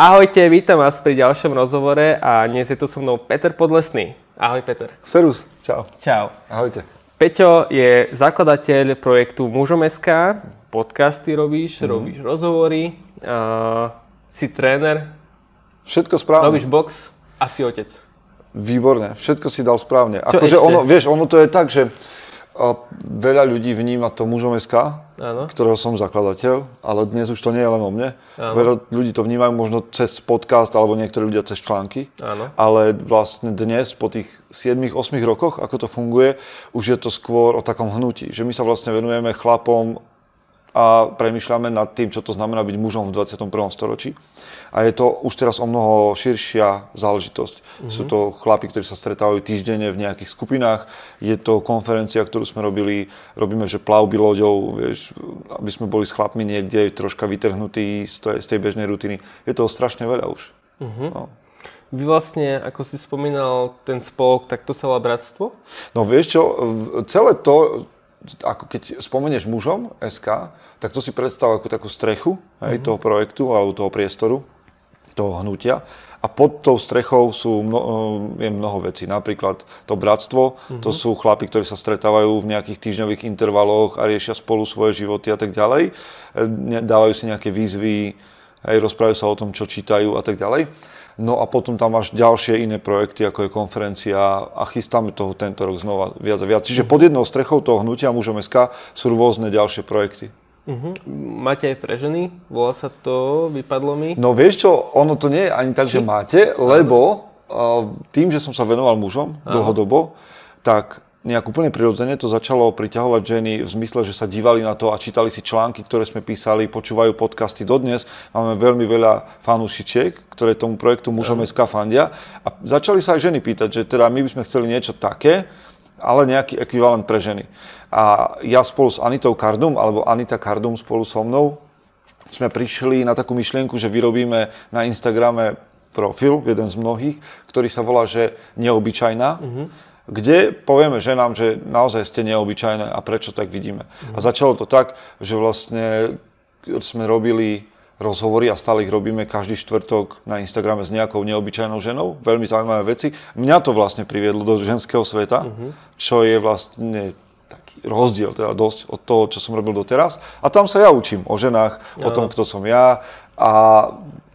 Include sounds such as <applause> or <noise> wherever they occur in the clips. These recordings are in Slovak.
Ahojte, vítam vás pri ďalšom rozhovore a dnes je tu so mnou Peter Podlesný. Ahoj Peter. Serus, čau. Čau. Ahojte. Peťo je zakladateľ projektu Mužom.sk, podcasty robíš, mm-hmm. robíš rozhovory, uh, si tréner, Všetko správne. robíš box a si otec. Výborne, všetko si dal správne. Akože ono, vieš, ono to je tak, že a, veľa ľudí vníma to mužom SK, Áno. ktorého som zakladateľ, ale dnes už to nie je len o mne. Áno. Veľa ľudí to vnímajú možno cez podcast, alebo niektorí ľudia cez články. Áno. Ale vlastne dnes, po tých 7-8 rokoch, ako to funguje, už je to skôr o takom hnutí. Že my sa vlastne venujeme chlapom a premyšľame nad tým, čo to znamená byť mužom v 21. storočí. A je to už teraz o mnoho širšia záležitosť. Mm-hmm. Sú to chlapi, ktorí sa stretávajú týždenne v nejakých skupinách. Je to konferencia, ktorú sme robili, robíme, že plavby loďou, vieš, aby sme boli s chlapmi niekde troška vytrhnutí z tej, z tej bežnej rutiny. Je toho strašne veľa už. Mm-hmm. No. Vy vlastne, ako si spomínal, ten spolok, tak to sa volá Bratstvo? No vieš čo, celé to, ako keď spomenieš mužom SK, tak to si predstav ako takú strechu hej, Mhm. toho projektu alebo toho priestoru, toho hnutia. A pod tou strechou sú mno, je mnoho vecí. Napríklad to bratstvo, Mhm. to sú chlapi, ktorí sa stretávajú v nejakých týždňových intervaloch a riešia spolu svoje životy a tak ďalej. E, ne- Dávajú si nejaké výzvy, hej, rozprávajú sa o tom, čo čítajú a tak ďalej. No a potom tam máš ďalšie iné projekty, ako je konferencia a chystáme toho tento rok znova viac a viac. Čiže pod jednou strechou toho hnutia mužom SK sú rôzne ďalšie projekty. Uh-huh. Máte aj pre ženy? Volá sa to, vypadlo mi. No vieš čo, ono to nie je ani tak, že máte, lebo uh, tým, že som sa venoval mužom dlhodobo, tak nejak úplne prirodzene to začalo priťahovať ženy v zmysle, že sa dívali na to a čítali si články, ktoré sme písali, počúvajú podcasty dodnes. Máme veľmi veľa fanúšičiek, ktoré tomu projektu mužom SK fandia. A začali sa aj ženy pýtať, že teda my by sme chceli niečo také, ale nejaký ekvivalent pre ženy. A ja spolu s Anitou Kardum, alebo Anita Kardum spolu so mnou, sme prišli na takú myšlienku, že vyrobíme na Instagrame profil, jeden z mnohých, ktorý sa volá, že neobyčajná, kde povieme ženám, že naozaj ste neobyčajné a prečo tak vidíme. A začalo to tak, že vlastne sme robili rozhovory a stále ich robíme každý štvrtok na Instagrame s nejakou neobyčajnou ženou. Veľmi zaujímavé veci. Mňa to vlastne priviedlo do ženského sveta, čo je vlastne taký rozdiel teda dosť od toho, čo som robil doteraz. A tam sa ja učím o ženách, o tom, kto som ja a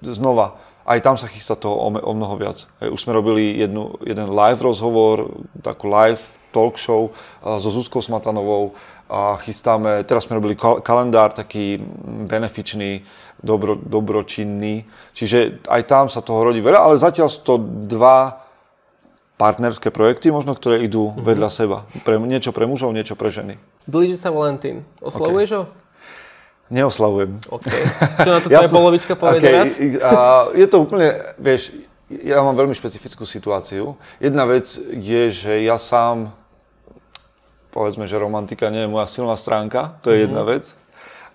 znova, aj tam sa chystá toho o, o mnoho viac. Hej, Už sme robili jednu, jeden live rozhovor, takú live talk show a, so Zuzkou Smatanovou a chystáme, teraz sme robili kal- kalendár taký benefičný, dobro, dobročinný, čiže aj tam sa toho rodí veľa, ale zatiaľ sú to dva partnerské projekty možno, ktoré idú vedľa seba. Pre, niečo pre mužov, niečo pre ženy. Blíži sa Valentín. Oslavuješ ho? Neoslavujem. OK. <laughs> Čo na to tvoja polovička povie okay, teraz? a je to úplne, vieš, ja mám veľmi špecifickú situáciu. Jedna vec je, že ja sám, povedzme, že romantika nie je moja silná stránka, to je jedna Mhm. vec.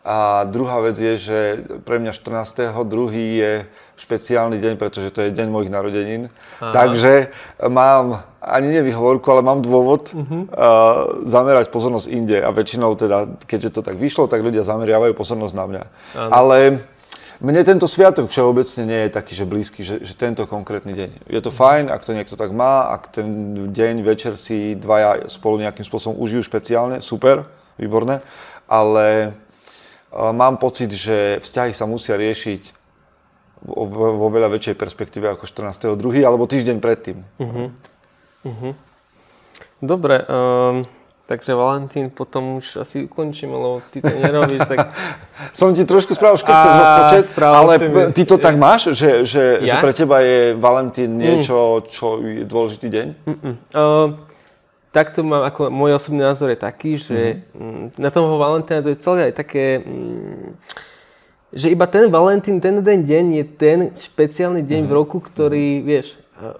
A druhá vec je, že pre mňa 14. druhý je špeciálny deň, pretože to je deň mojich narodenín. Takže mám ani nie výhovorku, ale mám dôvod Mhm. uh, zamerať pozornosť inde. A väčšinou teda, keďže to tak vyšlo, tak ľudia zameriavajú pozornosť na mňa. Ale mne tento sviatok všeobecne nie je taký, že blízky, že, že tento konkrétny deň. Je to fajn, ak to niekto tak má, ak ten deň, večer si dvaja spolu nejakým spôsobom užijú špeciálne, super, výborné, ale mám pocit, že vzťahy sa musia riešiť vo, vo, veľa väčšej perspektíve ako 14.2. alebo týždeň predtým. Dobre, um, takže Valentín potom už asi ukončíme, lebo ty to nerobíš, tak <laughs> Som ti trošku spravil škrt cez rozpočet, ale mi. ty to tak máš, že, že, že Ja? pre teba je Valentín niečo, čo je dôležitý deň? Uh, takto mám, ako môj osobný názor je taký, že mm. na toho Valentína to je celé aj také, mm, že iba ten Valentín, ten jeden deň je ten špeciálny deň v roku, ktorý, vieš, uh,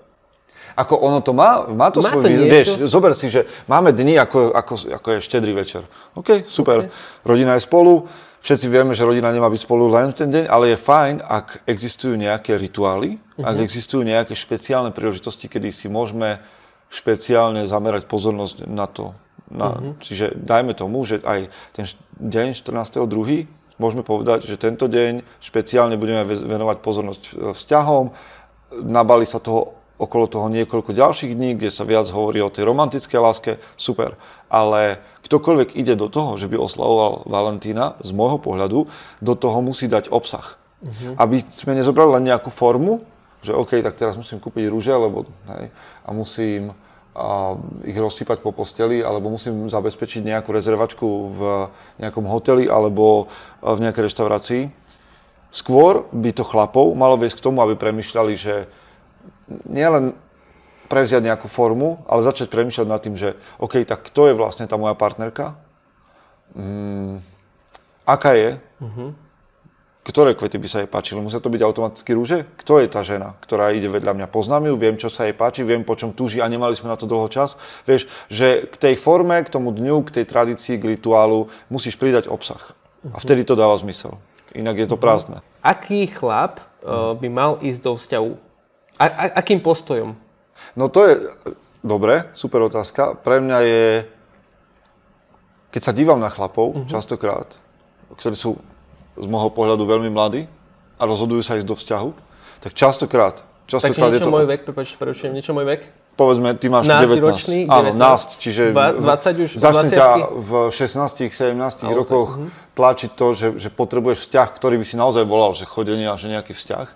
Ako ono to má, má to Má svoj význam. Vieš, zober si, že máme dni, ako, ako, ako je štedrý večer. OK, super. Rodina je spolu, všetci vieme, že rodina nemá byť spolu len v ten deň, ale je fajn, ak existujú nejaké rituály, ak existujú nejaké špeciálne príležitosti, kedy si môžeme špeciálne zamerať pozornosť na to. Na, Čiže dajme tomu, že aj ten deň 14.2. môžeme povedať, že tento deň špeciálne budeme venovať pozornosť vzťahom, nabali sa toho okolo toho niekoľko ďalších dní, kde sa viac hovorí o tej romantickej láske, super. Ale ktokoľvek ide do toho, že by oslavoval Valentína, z môjho pohľadu, do toho musí dať obsah. Uh-huh. Aby sme nezobrali len nejakú formu, že OK, tak teraz musím kúpiť rúže, lebo, hej, a musím a ich rozsypať po posteli, alebo musím zabezpečiť nejakú rezervačku v nejakom hoteli alebo v nejakej reštaurácii. Skôr by to chlapov malo viesť k tomu, aby premyšľali, že nielen prevziať nejakú formu, ale začať premýšľať nad tým, že OK, tak kto je vlastne tá moja partnerka? Mm, aká je? Uh-huh. Ktoré kvety by sa jej páčili? Musia to byť automaticky rúže? Kto je tá žena, ktorá ide vedľa mňa? Poznám ju, viem, čo sa jej páči, viem, po čom túži a nemali sme na to dlho čas. Vieš, že k tej forme, k tomu dňu, k tej tradícii, k rituálu musíš pridať obsah. A mhm. vtedy to dáva zmysel. Inak je to uh-huh. prázdne. Aký chlap uh, by mal ísť do vzťahu a, a, akým postojom? No to je, dobre, super otázka. Pre mňa je, keď sa dívam na chlapov, uh-huh. častokrát, ktorí sú z môjho pohľadu veľmi mladí a rozhodujú sa ísť do vzťahu, tak častokrát, častokrát niečo je to... môj vek, prepáč, preručujem, niečo môj vek? Povedzme, ty máš 19. Ročný, 19. Áno, nást, čiže 20 už, začne ťa v 16 17 okay. rokoch uh-huh. tlačiť to, že, že potrebuješ vzťah, ktorý by si naozaj volal, že chodenie a že nejaký vzťah.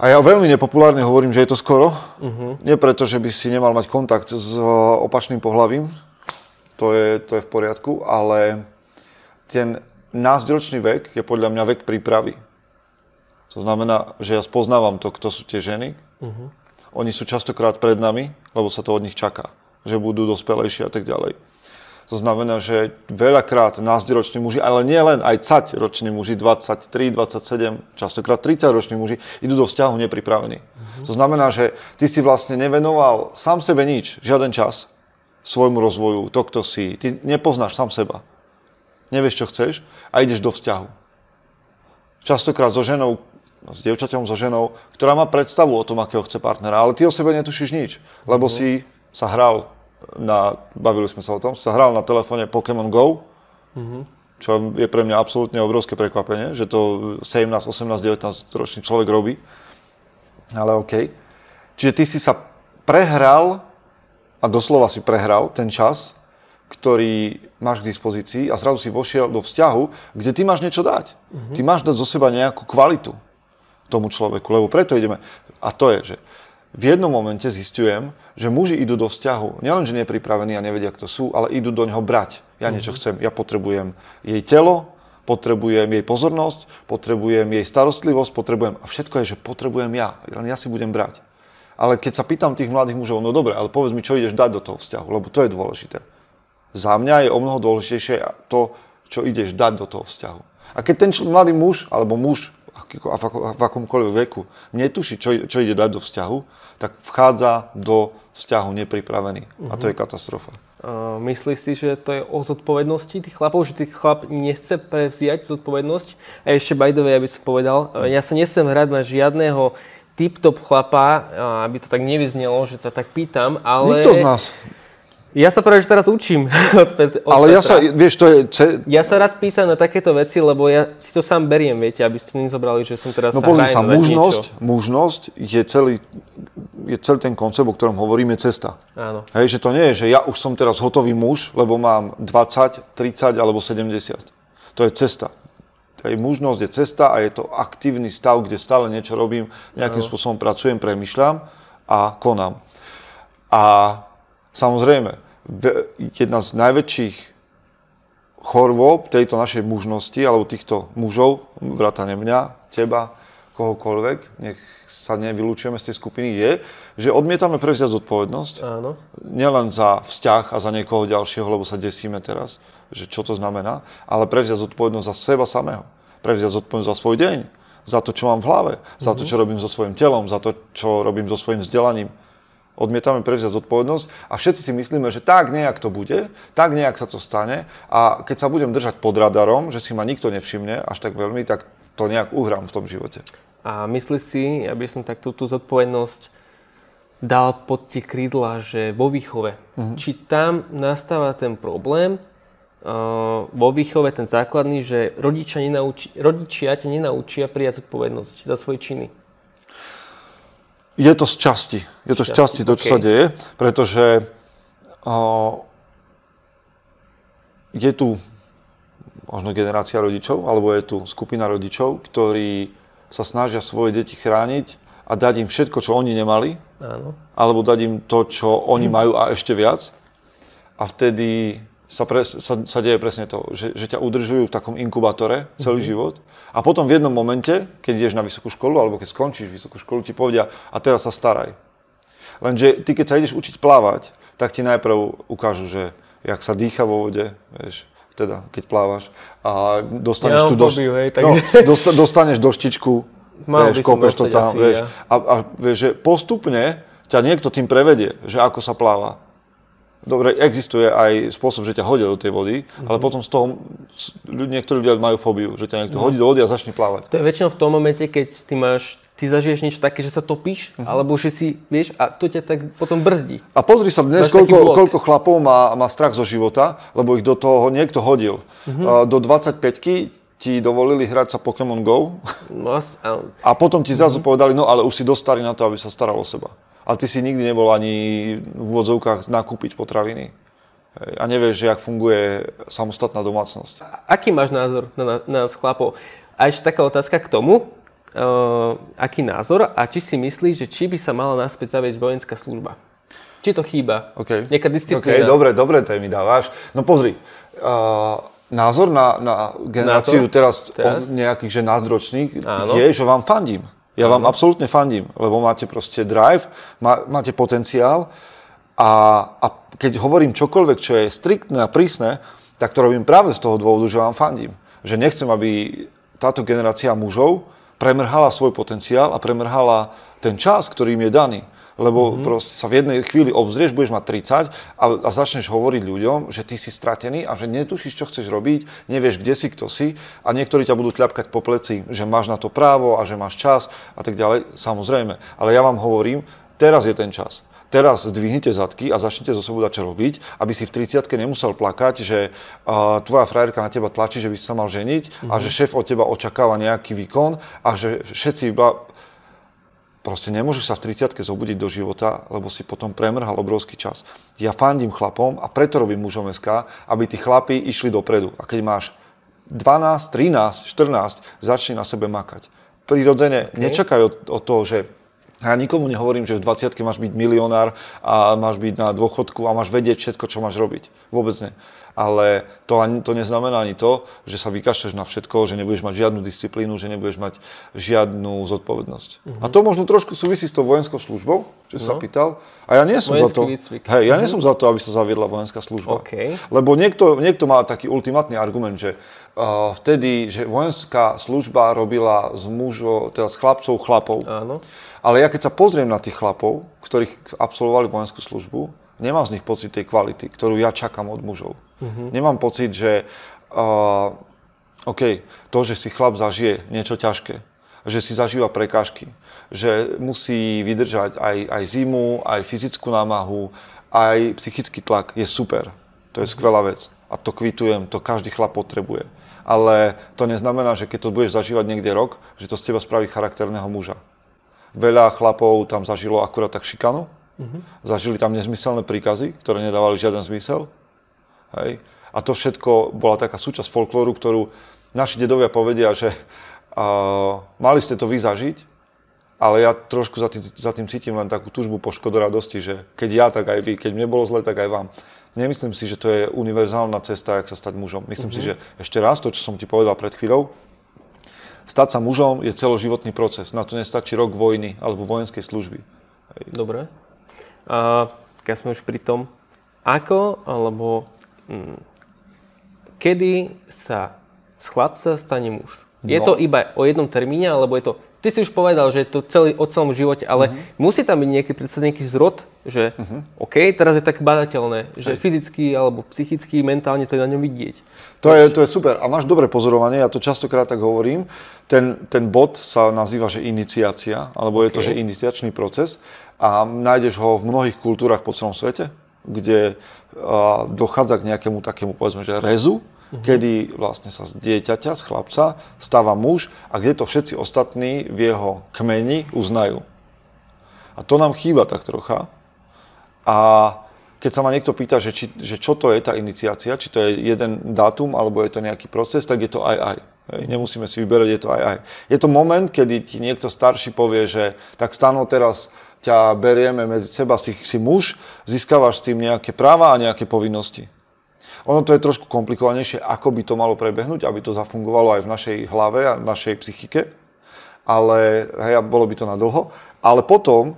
A ja veľmi nepopulárne hovorím, že je to skoro. Uh-huh. Nie preto, že by si nemal mať kontakt s e, opačným pohľavím, to je, to je v poriadku, ale ten násťročný vek je podľa mňa vek prípravy. To znamená, že ja spoznávam to, kto sú tie ženy. Uh-huh. Oni sú častokrát pred nami, lebo sa to od nich čaká, že budú dospelejší a tak ďalej. To znamená, že veľakrát nás roční muži, ale nie len aj cať roční muži, 23, 27, častokrát 30 roční muži, idú do vzťahu nepripravení. Mm-hmm. To znamená, že ty si vlastne nevenoval sám sebe nič, žiaden čas svojmu rozvoju, to, kto si. Ty nepoznáš sám seba. Nevieš, čo chceš a ideš do vzťahu. Častokrát so ženou, s dievčaťom, so ženou, ktorá má predstavu o tom, akého chce partnera, ale ty o sebe netušíš nič, lebo mm-hmm. si sa hral na, bavili sme sa o tom, sa hral na telefóne Pokémon Go, mm-hmm. čo je pre mňa absolútne obrovské prekvapenie, že to 17, 18, 19 ročný človek robí. Ale OK. Čiže ty si sa prehral, a doslova si prehral ten čas, ktorý máš k dispozícii a zrazu si vošiel do vzťahu, kde ty máš niečo dať. Mm-hmm. Ty máš dať zo seba nejakú kvalitu tomu človeku, lebo preto ideme. A to je, že v jednom momente zistujem, že muži idú do vzťahu, nielenže nepripravení a nevedia, kto sú, ale idú do neho brať. Ja niečo mm-hmm. chcem, ja potrebujem jej telo, potrebujem jej pozornosť, potrebujem jej starostlivosť, potrebujem, a všetko je, že potrebujem ja, len ja si budem brať. Ale keď sa pýtam tých mladých mužov, no dobre, ale povedz mi, čo ideš dať do toho vzťahu, lebo to je dôležité. Za mňa je o mnoho dôležitejšie to, čo ideš dať do toho vzťahu. A keď ten mladý muž, alebo muž v akomkoľvek veku netuší, čo, čo ide dať do vzťahu, tak vchádza do vzťahu nepripravený. Uh-huh. A to je mhm. katastrofa. Uh, myslíš si, že to je o zodpovednosti tých chlapov, že tých chlap nechce prevziať zodpovednosť? A ešte by the way, aby som povedal, uh, ja sa nechcem hrať na žiadneho tip-top chlapa, aby to tak nevyznelo, že sa tak pýtam, ale... Nikto z nás. Ja sa práve že teraz učím <laughs> od, Pet- od Ale Petra. ja sa, vieš, to je... Ce- ja sa rád pýtam na takéto veci, lebo ja si to sám beriem, viete, aby ste nezobrali, že som teraz no, sa sa, mužnosť, mužnosť je celý, je celý ten koncept, o ktorom hovoríme, cesta. Áno. Hej, že to nie je, že ja už som teraz hotový muž, lebo mám 20, 30 alebo 70. To je cesta. Hej, mužnosť je cesta a je to aktívny stav, kde stále niečo robím, nejakým Áno. spôsobom pracujem, premyšľam a konám. A Samozrejme, jedna z najväčších chorôb tejto našej mužnosti, alebo týchto mužov, vrátane mňa, teba, kohokoľvek, nech sa nevylučujeme z tej skupiny, je, že odmietame prevziať zodpovednosť. Áno. Nielen za vzťah a za niekoho ďalšieho, lebo sa desíme teraz, že čo to znamená, ale prevziať zodpovednosť za seba samého. Prevziať zodpovednosť za svoj deň, za to, čo mám v hlave, mm-hmm. za to, mhm. čo robím so svojím telom, za to, čo robím so svojím vzdelaním odmietame prevziať zodpovednosť a všetci si myslíme, že tak nejak to bude, tak nejak sa to stane a keď sa budem držať pod radarom, že si ma nikto nevšimne až tak veľmi, tak to nejak uhrám v tom živote. A myslíš si, aby som takto tú zodpovednosť dal pod tie krídla, že vo výchove, uh-huh. či tam nastáva ten problém, vo výchove ten základný, že rodičia, nenauči, rodičia ťa nenaučia prijať zodpovednosť za svoje činy. Je to z časti. Je to z časti to, čo okay. sa deje, pretože uh, je tu možno generácia rodičov, alebo je tu skupina rodičov, ktorí sa snažia svoje deti chrániť a dať im všetko, čo oni nemali, Áno. alebo dať im to, čo oni majú a ešte viac. A vtedy sa, pres, sa, sa deje presne to, že, že ťa udržujú v takom inkubátore celý mm-hmm. život a potom v jednom momente, keď ideš na vysokú školu alebo keď skončíš vysokú školu, ti povedia a teraz sa staraj. Lenže ty, keď sa ideš učiť plávať, tak ti najprv ukážu, že jak sa dýcha vo vode, vieš, teda keď plávaš a dostaneš ja tu doš- hej, takže... <laughs> no, dostaneš doštičku, Mal vieš, kopeš to tam, asi, vieš, ja. a, a vieš, že postupne ťa niekto tým prevedie, že ako sa pláva. Dobre, existuje aj spôsob, že ťa hodia do tej vody, mm-hmm. ale potom z toho niektorí ľudia majú fóbiu, že ťa niekto mm-hmm. hodí do vody a začne plávať. To je väčšinou v tom momente, keď ty máš ty zažiješ niečo také, že sa topíš, mm-hmm. alebo že si, vieš, a to ťa tak potom brzdí. A pozri sa dnes, koľko, koľko chlapov má, má strach zo života, lebo ich do toho niekto hodil. Mm-hmm. Do 25 ti dovolili hrať sa Pokémon Go no, a potom ti zrazu mm-hmm. povedali, no ale už si dosť starý na to, aby sa staral o seba a ty si nikdy nebol ani v úvodzovkách nakúpiť potraviny. A nevieš, že jak funguje samostatná domácnosť. Aký máš názor na, na nás chlapov? A ešte taká otázka k tomu. Uh, aký názor a či si myslíš, že či by sa mala naspäť zaviesť vojenská služba? Či to chýba? Okay. Nejaká disciplína? Okay, dobre, dobre témy dávaš. No pozri, uh, názor na, na generáciu názor? teraz, teraz? nejakých že názdročných je, že vám fandím. Ja vám absolútne fandím, lebo máte proste drive, má, máte potenciál a, a keď hovorím čokoľvek, čo je striktné a prísne, tak to robím práve z toho dôvodu, že vám fandím. Že nechcem, aby táto generácia mužov premrhala svoj potenciál a premrhala ten čas, ktorý im je daný lebo mm-hmm. proste sa v jednej chvíli obzrieš, budeš mať 30 a, a začneš hovoriť ľuďom, že ty si stratený a že netušíš, čo chceš robiť, nevieš, kde si, kto si a niektorí ťa budú tľapkať po pleci, že máš na to právo a že máš čas a tak ďalej, samozrejme. Ale ja vám hovorím, teraz je ten čas. Teraz zdvihnite zadky a začnite zo sebou čo robiť, aby si v 30 nemusel plakať, že uh, tvoja frajerka na teba tlačí, že by si sa mal ženiť mm-hmm. a mhm. že šéf od teba očakáva nejaký výkon a že všetci iba Proste nemôžeš sa v 30 zobudiť do života, lebo si potom premrhal obrovský čas. Ja fandím chlapom a preto robím mužom SK, aby tí chlapi išli dopredu. A keď máš 12, 13, 14, začni na sebe makať. Prirodzene okay. nečakaj od, od toho, že ja nikomu nehovorím, že v 20 máš byť milionár a máš byť na dôchodku a máš vedieť všetko, čo máš robiť. Vôbec nie ale to, ani, to neznamená ani to, že sa vykašľeš na všetko, že nebudeš mať žiadnu disciplínu, že nebudeš mať žiadnu zodpovednosť. Uh-huh. A to možno trošku súvisí s tou vojenskou službou, čo no. sa pýtal. A ja nie som Vojenský za to, výcvik. hej, ja uh-huh. nie mhm. som za to, aby sa zaviedla vojenská služba. Okay. Lebo niekto, niekto má taký ultimátny argument, že uh, vtedy, že vojenská služba robila z mužov, teda z chlapcov chlapov. Áno. Ale ja keď sa pozriem na tých chlapov, ktorých absolvovali vojenskú službu, nemám z nich pocit tej kvality, ktorú ja čakám od mužov. Uh-huh. Nemám pocit, že uh, OK, to, že si chlap zažije niečo ťažké, že si zažíva prekážky, že musí vydržať aj, aj zimu, aj fyzickú námahu, aj psychický tlak, je super. To je uh-huh. skvelá vec. A to kvitujem, to každý chlap potrebuje. Ale to neznamená, že keď to budeš zažívať niekde rok, že to z teba spraví charakterného muža. Veľa chlapov tam zažilo akurát tak šikanu, Uh-huh. Zažili tam nezmyselné príkazy, ktoré nedávali žiaden zmysel. Hej. A to všetko bola taká súčasť folklóru, ktorú naši dedovia povedia, že uh, mali ste to vyzažiť, ale ja trošku za tým, za tým cítim len takú túžbu po škodoradosti, že keď ja, tak aj vy, keď mne bolo zle, tak aj vám. Nemyslím si, že to je univerzálna cesta, jak sa stať mužom. Myslím uh-huh. si, že ešte raz to, čo som ti povedal pred chvíľou, stať sa mužom je celoživotný proces. Na to nestačí rok vojny alebo vojenskej služby. Dobre. Keď sme už pri tom, ako alebo hm, kedy sa z chlapca stane muž? No. Je to iba o jednom termíne, alebo je to... Ty si už povedal, že je to celý, o celom živote, ale uh-huh. musí tam byť nejaký, predsa nejaký zrod, že uh-huh. OK, teraz je tak badateľné, že Hej. fyzicky alebo psychicky, mentálne to je na ňom vidieť. To je, to je super a máš dobré pozorovanie, ja to častokrát tak hovorím. Ten, ten bod sa nazýva, že iniciácia, alebo okay. je to, že iniciačný proces a nájdeš ho v mnohých kultúrach po celom svete. kde dochádza k nejakému takému, povedzme, že rezu, uh-huh. kedy vlastne sa z dieťaťa, z chlapca stáva muž a kde to všetci ostatní v jeho kmeni uznajú. A to nám chýba tak trocha. A keď sa ma niekto pýta, že, či, že čo to je tá iniciácia, či to je jeden dátum alebo je to nejaký proces, tak je to aj aj. Hej, nemusíme si vyberať, je to aj aj. Je to moment, kedy ti niekto starší povie, že tak stano teraz ťa berieme medzi seba, si, si muž, získavaš s tým nejaké práva a nejaké povinnosti. Ono to je trošku komplikovanejšie, ako by to malo prebehnúť, aby to zafungovalo aj v našej hlave a v našej psychike, ale hej, bolo by to na dlho. Ale potom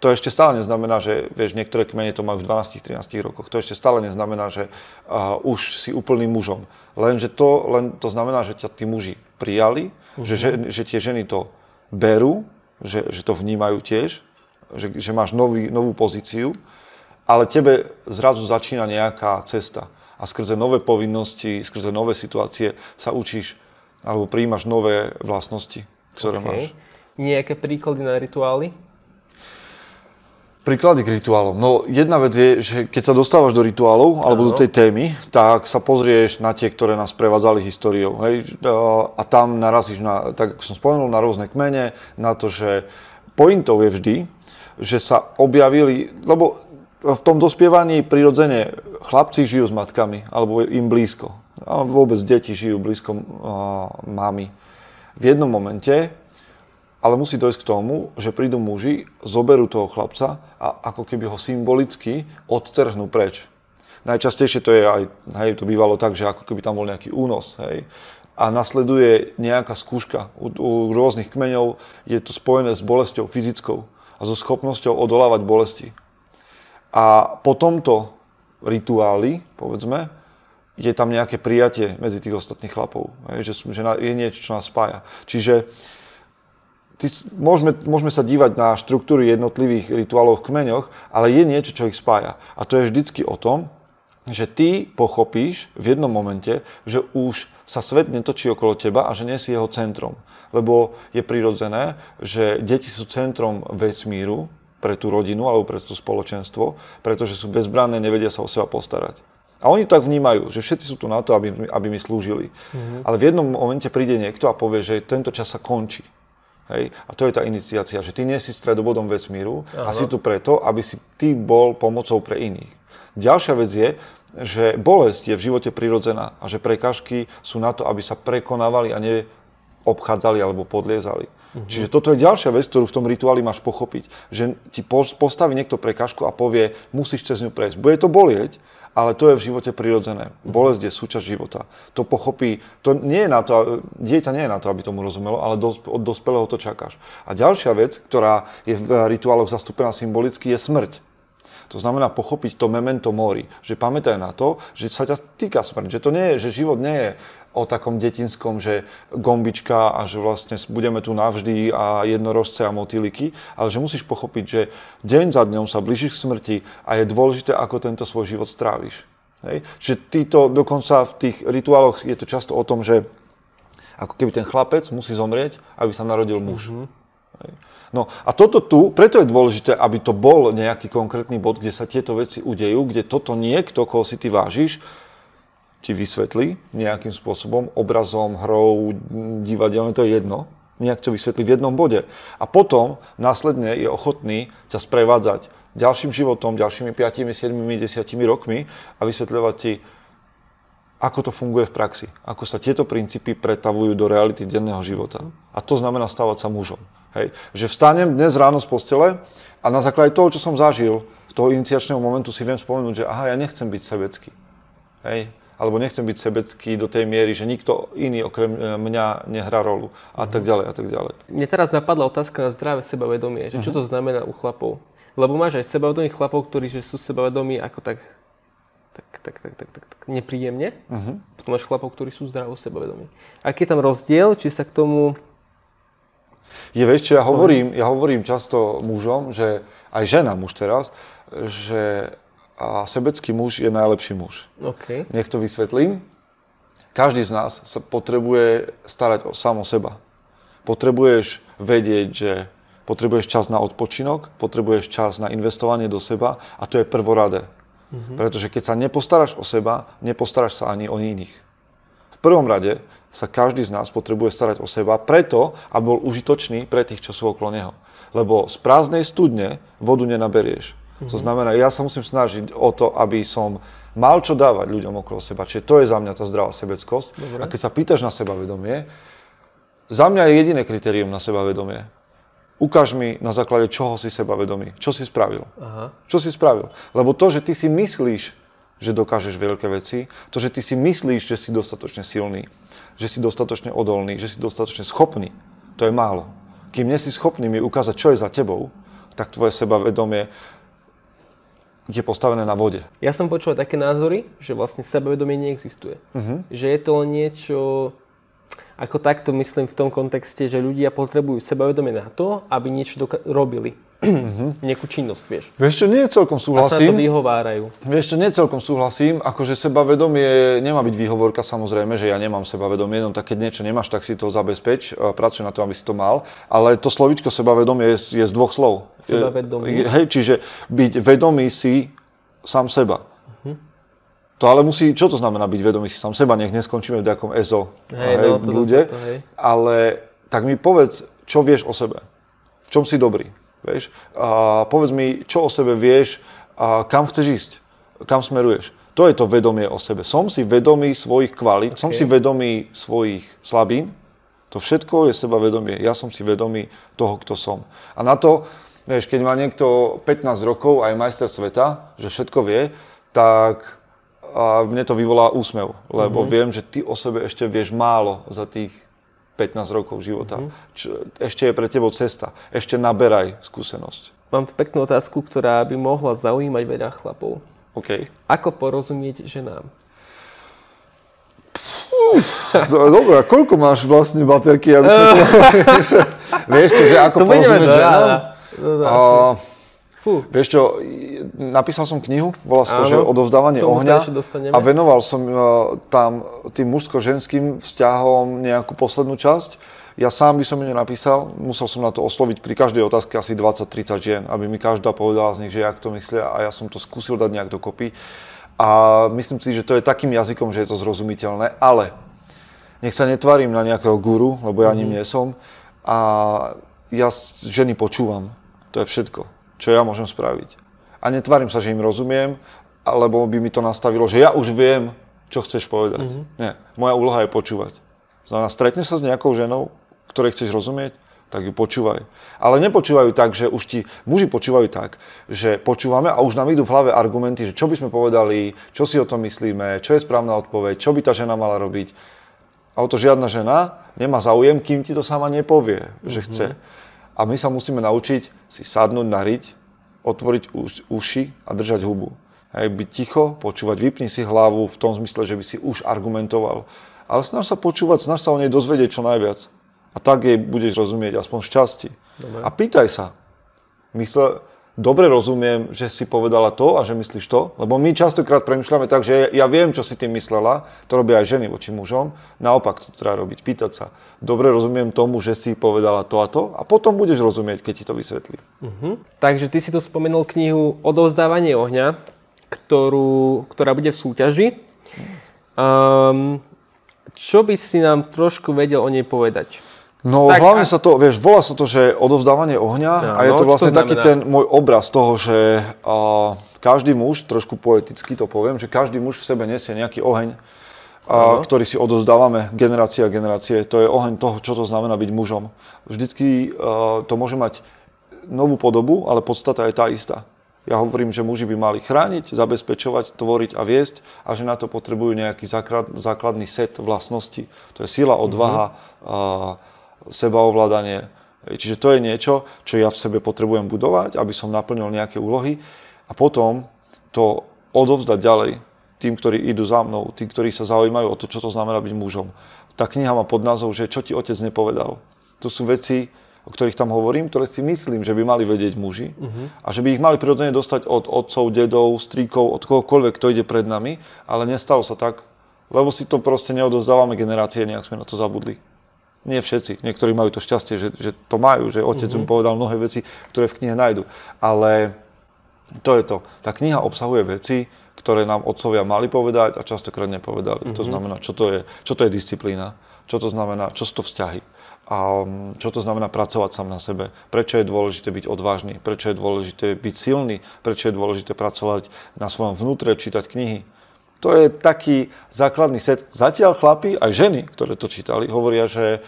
to ešte stále neznamená, že vieš, niektoré kmene to majú v 12-13 rokoch. To ešte stále neznamená, že uh, už si úplným mužom. Lenže to, len to znamená, že ťa tí muži prijali, uh-huh. že, že, že tie ženy to berú, že, že to vnímajú tiež že, že máš nový, novú pozíciu, ale tebe zrazu začína nejaká cesta. A skrze nové povinnosti, skrze nové situácie sa učíš alebo prijímaš nové vlastnosti, ktoré okay. máš. Nejaké príklady na rituály? Príklady k rituálom. No jedna vec je, že keď sa dostávaš do rituálov alebo do tej témy, tak sa pozrieš na tie, ktoré nás prevádzali históriou. Hej? A tam narazíš na, tak ako som spomenul, na rôzne kmene, na to, že pointou je vždy, že sa objavili, lebo v tom dospievaní prirodzene chlapci žijú s matkami, alebo im blízko. A vôbec deti žijú blízko uh, mami. V jednom momente, ale musí dojsť k tomu, že prídu muži, zoberú toho chlapca a ako keby ho symbolicky odtrhnú preč. Najčastejšie to je aj, hej, to bývalo tak, že ako keby tam bol nejaký únos, hej. A nasleduje nejaká skúška. U, u rôznych kmeňov je to spojené s bolesťou fyzickou so schopnosťou odolávať bolesti. A po tomto rituáli, povedzme, je tam nejaké prijatie medzi tých ostatných chlapov. Že, že je niečo, čo nás spája. Čiže ty, môžeme, môžeme sa dívať na štruktúry jednotlivých rituálov v kmeňoch, ale je niečo, čo ich spája. A to je vždycky o tom, že ty pochopíš v jednom momente, že už sa svet netočí okolo teba a že nie si jeho centrom lebo je prirodzené, že deti sú centrom vesmíru pre tú rodinu alebo pre to spoločenstvo, pretože sú bezbranné, nevedia sa o seba postarať. A oni to tak vnímajú, že všetci sú tu na to, aby, aby mi slúžili. Mm-hmm. Ale v jednom momente príde niekto a povie, že tento čas sa končí. Hej? A to je tá iniciácia, že ty nie si stredobodom vesmíru Aha. a si tu preto, aby si ty bol pomocou pre iných. Ďalšia vec je, že bolesť je v živote prirodzená a že prekážky sú na to, aby sa prekonávali a ne obchádzali alebo podliezali. Uh-huh. Čiže toto je ďalšia vec, ktorú v tom rituáli máš pochopiť. Že ti postaví niekto prekažku a povie, musíš cez ňu prejsť. Bude to bolieť, ale to je v živote prirodzené. Mhm. Bolesť je súčasť života. To pochopí, to nie je na to, dieťa nie je na to, aby tomu rozumelo, ale od dospelého to čakáš. A ďalšia vec, ktorá je v rituáloch zastúpená symbolicky, je smrť. To znamená pochopiť to memento mori, že pamätaj na to, že sa ťa týka smrť, že to nie je, že život nie je o takom detinskom, že gombička a že vlastne budeme tu navždy a jednorožce a motýliky, ale že musíš pochopiť, že deň za dňom sa blížiš k smrti a je dôležité, ako tento svoj život stráviš. Hej? Že týto, dokonca v tých rituáloch je to často o tom, že ako keby ten chlapec musí zomrieť, aby sa narodil muž. Mm-hmm. No a toto tu, preto je dôležité, aby to bol nejaký konkrétny bod, kde sa tieto veci udejú, kde toto niekto, koho si ty vážiš, ti vysvetlí nejakým spôsobom, obrazom, hrou, divadelne, to je jedno, nejak to vysvetlí v jednom bode. A potom následne je ochotný ťa sprevádzať ďalším životom, ďalšími 5, 7, 10 rokmi a vysvetľovať ti, ako to funguje v praxi, ako sa tieto princípy pretavujú do reality denného života. A to znamená stávať sa mužom. Hej. Že vstanem dnes ráno z postele a na základe toho, čo som zažil, toho iniciačného momentu si viem spomenúť, že aha, ja nechcem byť sebecký. Hej alebo nechcem byť sebecký do tej miery, že nikto iný okrem e, mňa nehrá rolu a tak mhm. ďalej a tak ďalej. Mne teraz napadla otázka na zdravé sebavedomie, že čo to znamená u chlapov. Lebo máš aj sebavedomých chlapov, ktorí že sú sebavedomí ako tak tak, tak, tak, tak, tak, tak nepríjemne. Uh-huh. Potom máš chlapov, ktorí sú zdravo sebavedomí. Aký je tam rozdiel, či sa k tomu... Je, vieš čo, ja hovorím, ja hovorím často mužom, že aj žena muž teraz, že a sebecký muž je najlepší muž. Okay. Nech to vysvetlím. Každý z nás sa potrebuje starať o samo seba. Potrebuješ vedieť, že potrebuješ čas na odpočinok, potrebuješ čas na investovanie do seba a to je prvoradé. Mm-hmm. Pretože keď sa nepostaráš o seba, nepostaráš sa ani o iných. V prvom rade sa každý z nás potrebuje starať o seba preto, aby bol užitočný pre tých, čo sú okolo neho. Lebo z prázdnej studne vodu nenaberieš. Mm-hmm. To znamená, ja sa musím snažiť o to, aby som mal čo dávať ľuďom okolo seba. Čiže to je za mňa tá zdravá sebeckosť. Dobre. A keď sa pýtaš na sebavedomie, za mňa je jediné kritérium na sebavedomie. Ukáž mi na základe čoho si sebavedomý. Čo si spravil? Aha. Čo si spravil? Lebo to, že ty si myslíš, že dokážeš veľké veci, to, že ty si myslíš, že si dostatočne silný, že si dostatočne odolný, že si dostatočne schopný, to je málo. Kým nie si schopný mi ukázať, čo je za tebou, tak tvoje sebavedomie je postavené na vode. Ja som počul také názory, že vlastne sebavedomie neexistuje. Uh-huh. Že je to len niečo, ako takto myslím v tom kontexte, že ľudia potrebujú sebavedomie na to, aby niečo doka- robili. <clears throat> Nejakú činnosť, vieš. Vieš čo, nie celkom súhlasím. A sa to vyhovárajú. Vieš čo, nie celkom súhlasím. Akože sebavedomie nemá byť výhovorka, samozrejme, že ja nemám sebavedomie, no tak keď niečo nemáš, tak si to zabezpeč, pracuj na to, aby si to mal. Ale to slovičko sebavedomie je, je z dvoch slov. Sebavedomie. Hej, čiže byť vedomý si sám seba. To ale musí, čo to znamená byť vedomý si sám seba, nech neskončíme v nejakom EZO hej, hej, no, to, ľude, to, to, hej. ale tak mi povedz, čo vieš o sebe, v čom si dobrý, vieš, a povedz mi, čo o sebe vieš, a kam chceš ísť, kam smeruješ. To je to vedomie o sebe. Som si vedomý svojich kvalít, okay. som si vedomý svojich slabín, to všetko je seba vedomie. Ja som si vedomý toho, kto som. A na to, vieš, keď má niekto 15 rokov a je majster sveta, že všetko vie, tak a mne to vyvolá úsmev, lebo mm-hmm. viem, že ty o sebe ešte vieš málo za tých 15 rokov života. Mm-hmm. Čo, ešte je pre tebou cesta. Ešte naberaj skúsenosť. Mám tu peknú otázku, ktorá by mohla zaujímať veľa chlapov. OK. Ako porozumieť ženám? Dobre, koľko máš vlastne baterky, aby sme to... <laughs> <laughs> Vieš to, že ako to porozumieť ženám? No, Fú. Vieš čo, napísal som knihu, volá sa to, že odovzdávanie ohňa a venoval som uh, tam tým mužsko-ženským vzťahom nejakú poslednú časť. Ja sám by som ju nenapísal, musel som na to osloviť pri každej otázke asi 20-30 žien, aby mi každá povedala z nich, že jak to myslia a ja som to skúsil dať nejak dokopy. A myslím si, že to je takým jazykom, že je to zrozumiteľné, ale nech sa netvarím na nejakého guru, lebo ja mm-hmm. ním nie som. A ja ženy počúvam, to je všetko čo ja môžem spraviť. A netvárim sa, že im rozumiem, alebo by mi to nastavilo, že ja už viem, čo chceš povedať. Mm-hmm. Nie, moja úloha je počúvať. Znamená, stretneš sa s nejakou ženou, ktorej chceš rozumieť, tak ju počúvaj. Ale nepočúvajú tak, že už ti, muži počúvajú tak, že počúvame a už nám idú v hlave argumenty, že čo by sme povedali, čo si o tom myslíme, čo je správna odpoveď, čo by tá žena mala robiť. A o to žiadna žena nemá záujem, kým ti to sama nepovie, že mm-hmm. chce. A my sa musíme naučiť si sadnúť na riť, otvoriť uši a držať hubu. Hej, byť ticho, počúvať, vypni si hlavu v tom zmysle, že by si už argumentoval. Ale snaž sa počúvať, snaž sa o nej dozvedieť čo najviac. A tak jej budeš rozumieť aspoň šťastí. A pýtaj sa. Mysle, dobre rozumiem, že si povedala to a že myslíš to, lebo my častokrát premyšľame tak, že ja viem, čo si tým myslela, to robia aj ženy voči mužom, naopak to treba robiť, pýtať sa. Dobre rozumiem tomu, že si povedala to a to a potom budeš rozumieť, keď ti to vysvetlí. Uh-huh. Takže ty si tu spomenul knihu Odovzdávanie ohňa, ktorú, ktorá bude v súťaži. Um, čo by si nám trošku vedel o nej povedať? No tak, hlavne a... sa to, vieš, volá sa to, že odovzdávanie ohňa ja, a je no, to vlastne to taký ten môj obraz toho, že a, každý muž, trošku poeticky to poviem, že každý muž v sebe nesie nejaký oheň, a, ktorý si odovzdávame generácie a generácie. To je oheň toho, čo to znamená byť mužom. Vždycky a, to môže mať novú podobu, ale podstata je tá istá. Ja hovorím, že muži by mali chrániť, zabezpečovať, tvoriť a viesť a že na to potrebujú nejaký základný set vlastností. To je sila, odvaha, mm-hmm sebaovládanie. Čiže to je niečo, čo ja v sebe potrebujem budovať, aby som naplnil nejaké úlohy a potom to odovzdať ďalej tým, ktorí idú za mnou, tým, ktorí sa zaujímajú o to, čo to znamená byť mužom. Tá kniha má pod názov, že čo ti otec nepovedal. To sú veci, o ktorých tam hovorím, ktoré si myslím, že by mali vedieť muži uh-huh. a že by ich mali prirodzene dostať od otcov, dedov, strýkov, od kohokoľvek, kto ide pred nami, ale nestalo sa tak, lebo si to proste neodozdávame generácie, nejak sme na to zabudli nie všetci, niektorí majú to šťastie, že, že to majú, že otec mm-hmm. mu povedal mnohé veci, ktoré v knihe nájdu. Ale to je to. Tá kniha obsahuje veci, ktoré nám otcovia mali povedať a častokrát nepovedali. Mm-hmm. To znamená, čo to je, čo to je disciplína, čo to znamená, čo sú to vzťahy a mm, čo to znamená pracovať sám na sebe. Prečo je dôležité byť odvážny, prečo je dôležité byť silný, prečo je dôležité pracovať na svojom vnútre, čítať knihy. To je taký základný set. Zatiaľ chlapi, aj ženy, ktoré to čítali, hovoria, že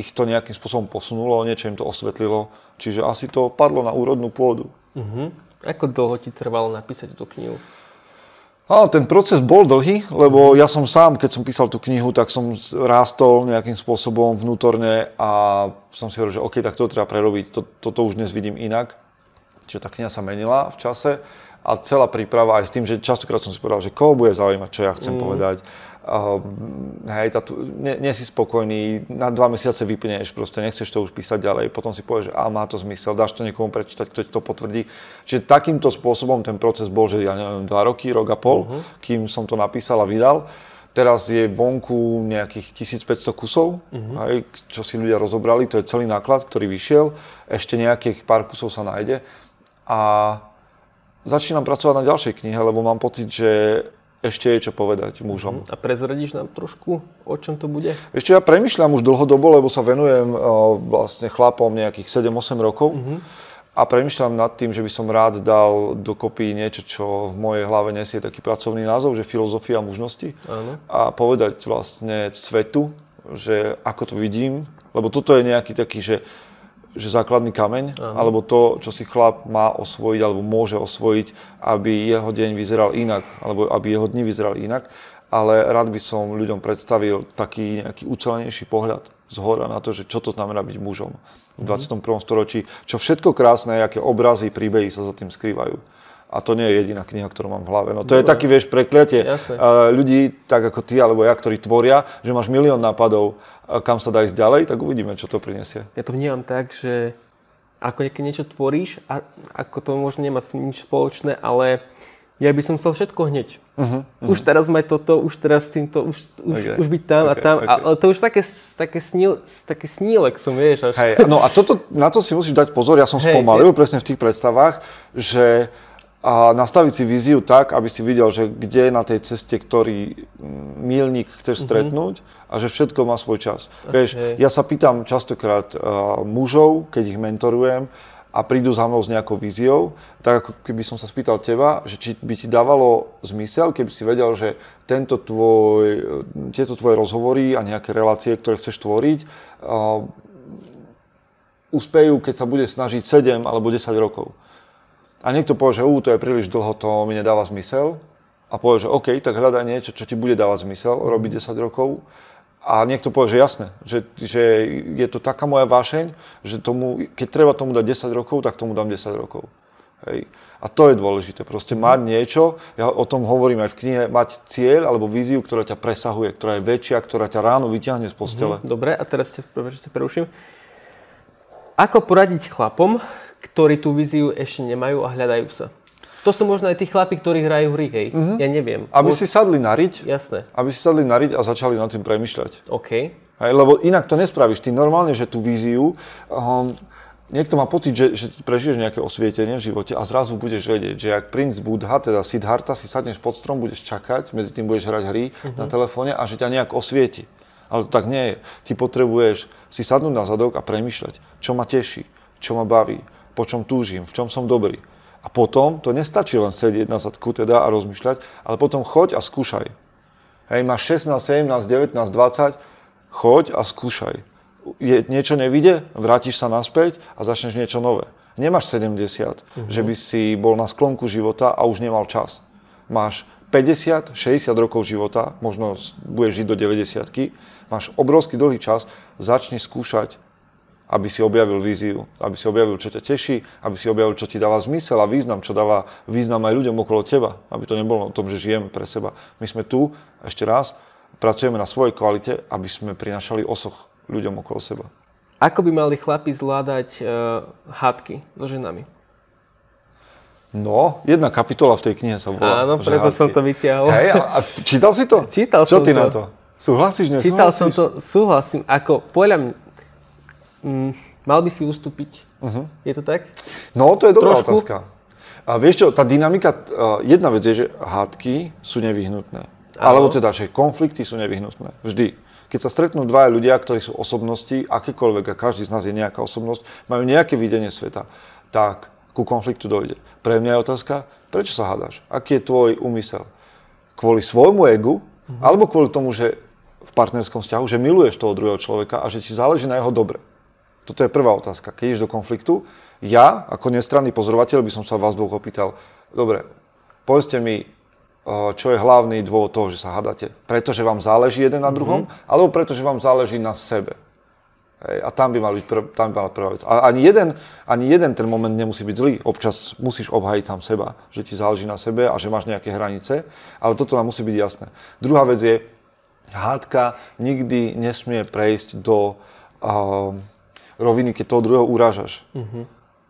ich to nejakým spôsobom posunulo, niečo im to osvetlilo, čiže asi to padlo na úrodnú pôdu. Uh-huh. Ako dlho ti trvalo napísať tú knihu? Áno, ten proces bol dlhý, lebo ja som sám, keď som písal tú knihu, tak som rástol nejakým spôsobom vnútorne a som si hovoril, že OK, tak to treba prerobiť, to, toto už dnes vidím inak. Čiže tá kniha sa menila v čase a celá príprava aj s tým, že častokrát som si povedal, že koho bude zaujímať, čo ja chcem mm. povedať uh, hej, tá, nie, nie si spokojný, na dva mesiace vypneš, proste nechceš to už písať ďalej, potom si povieš, že a má to zmysel, dáš to niekomu prečítať, kto ti to potvrdí. Čiže takýmto spôsobom ten proces bol, že ja neviem, dva roky, rok a pol, uh-huh. kým som to napísal a vydal. Teraz je vonku nejakých 1500 kusov, uh-huh. hej, čo si ľudia rozobrali, to je celý náklad, ktorý vyšiel, ešte nejakých pár kusov sa nájde a začínam pracovať na ďalšej knihe, lebo mám pocit, že ešte je čo povedať mužom. A prezradíš nám trošku, o čom to bude? Ešte ja premyšľam už dlhodobo, lebo sa venujem vlastne chlapom nejakých 7-8 rokov. Uh-huh. A premyšľam nad tým, že by som rád dal dokopy niečo, čo v mojej hlave nesie taký pracovný názov, že filozofia mužnosti. Áno. A povedať vlastne svetu, že ako to vidím, lebo toto je nejaký taký, že že základný kameň, Aha. alebo to, čo si chlap má osvojiť alebo môže osvojiť, aby jeho deň vyzeral inak, alebo aby jeho dni vyzerali inak. Ale rád by som ľuďom predstavil taký nejaký ucelenejší pohľad z hora na to, že čo to znamená byť mužom v 21. Mhm. storočí, čo všetko krásne, aké obrazy, príbehy sa za tým skrývajú. A to nie je jediná kniha, ktorú mám v hlave. No to Dobre. je taký, vieš, prekliatie Jasne. ľudí, tak ako ty alebo ja, ktorí tvoria, že máš milión nápadov, kam sa dá ísť ďalej, tak uvidíme, čo to prinesie. Ja to vnímam tak, že ako keď niečo tvoríš, a ako to možno nemá nič spoločné, ale ja by som chcel všetko hneď. Uh-huh, uh-huh. Už teraz mať toto, už teraz týmto, už, už, okay, už byť tam okay, a tam. Okay. Ale to už také, také, sníl, také snílek som, vieš. Až. Hej, no a toto, na to si musíš dať pozor, ja som hey, spomalil hey. presne v tých predstavách, že a nastaviť si víziu tak, aby si videl, že kde na tej ceste, ktorý mm, milník chceš mhm. stretnúť uh-huh. a že všetko má svoj čas. Okay. Vieš, ja sa pýtam častokrát uh, mužov, keď ich mentorujem a prídu za mnou s nejakou víziou, tak ako keby som sa spýtal teba, že či by ti dávalo zmysel, keby si vedel, že tento tvoj, tieto tvoje rozhovory a nejaké relácie, ktoré chceš tvoriť, uh, uspejú, keď sa bude snažiť 7 alebo 10 rokov. A niekto povie, že ú, to je príliš dlho, to mi nedáva zmysel. A povie, že OK, tak hľadaj niečo, čo ti bude dávať zmysel, robiť 10 rokov. A niekto povie, že jasné, že, že je to taká moja vášeň, že tomu, keď treba tomu dať 10 rokov, tak tomu dám 10 rokov. Hej. A to je dôležité, proste mať niečo, ja o tom hovorím aj v knihe, mať cieľ alebo víziu, ktorá ťa presahuje, ktorá je väčšia, ktorá ťa ráno vyťahne z postele. Mhm, dobre, a teraz ste, sa preruším. Ako poradiť chlapom, ktorí tú víziu ešte nemajú a hľadajú sa. To sú možno aj tí chlapi, ktorí hrajú hry, hej. Mm-hmm. Ja neviem. Aby Môž... si sadli na riť. Jasné. Aby si sadli na riť a začali nad tým premyšľať. OK. Hej, lebo inak to nespravíš. Ty normálne, že tú víziu, um, niekto má pocit, že, že prežiješ nejaké osvietenie v živote a zrazu budeš vedieť, že ak princ Buddha, teda Siddhartha, si sadneš pod strom, budeš čakať, medzi tým budeš hrať hry mm-hmm. na telefóne a že ťa nejak osvieti. Ale to tak nie je. Ty potrebuješ si sadnúť na zadok a premyšľať, čo ma teší, čo ma baví, po čom túžim, v čom som dobrý. A potom to nestačí len sedieť na zadku teda a rozmýšľať, ale potom choď a skúšaj. Hej, máš 16, 17, 19, 20, choď a skúšaj. Je, niečo nevíde, vrátiš sa naspäť a začneš niečo nové. Nemáš 70, uh-huh. že by si bol na sklonku života a už nemal čas. Máš 50, 60 rokov života, možno budeš žiť do 90 máš obrovský dlhý čas, začni skúšať aby si objavil víziu, aby si objavil, čo ťa teší, aby si objavil, čo ti dáva zmysel a význam, čo dáva význam aj ľuďom okolo teba, aby to nebolo o tom, že žijeme pre seba. My sme tu, ešte raz, pracujeme na svojej kvalite, aby sme prinašali osoch ľuďom okolo seba. Ako by mali chlapi zvládať uh, hádky so ženami? No, jedna kapitola v tej knihe sa volá. Áno, preto hádky. som to vytiahol. Hej, a, a čítal si to? <laughs> Čítal Čo som ty to. na to? Súhlasíš, nesúhlasíš? Čítal som to, súhlasím. Ako, podľa mm, mal by si ustúpiť. Uh-huh. Je to tak? No, to je dobrá Trošku? otázka. A vieš čo, tá dynamika, jedna vec je, že hádky sú nevyhnutné. Áno. Alebo teda, že konflikty sú nevyhnutné. Vždy. Keď sa stretnú dvaja ľudia, ktorí sú osobnosti, akékoľvek, a každý z nás je nejaká osobnosť, majú nejaké videnie sveta, tak ku konfliktu dojde. Pre mňa je otázka, prečo sa hádaš? Aký je tvoj úmysel? Kvôli svojmu egu, mhm. alebo kvôli tomu, že v partnerskom vzťahu, že miluješ toho druhého človeka a že ti záleží na jeho dobre. Toto je prvá otázka. Keď ideš do konfliktu, ja, ako nestranný pozorovateľ, by som sa vás dvoch opýtal, dobre, povedzte mi, čo je hlavný dôvod toho, že sa hádate. Pretože vám záleží jeden na druhom, mm-hmm. alebo pretože vám záleží na sebe. Hej, a tam by mal byť prv, tam by mala prvá vec. A ani jeden, ani jeden ten moment nemusí byť zlý. Občas musíš obhajiť sám seba, že ti záleží na sebe a že máš nejaké hranice, ale toto nám musí byť jasné. Druhá vec je, hádka nikdy nesmie prejsť do uh, roviny, keď toho druhého urážaš. Mm-hmm.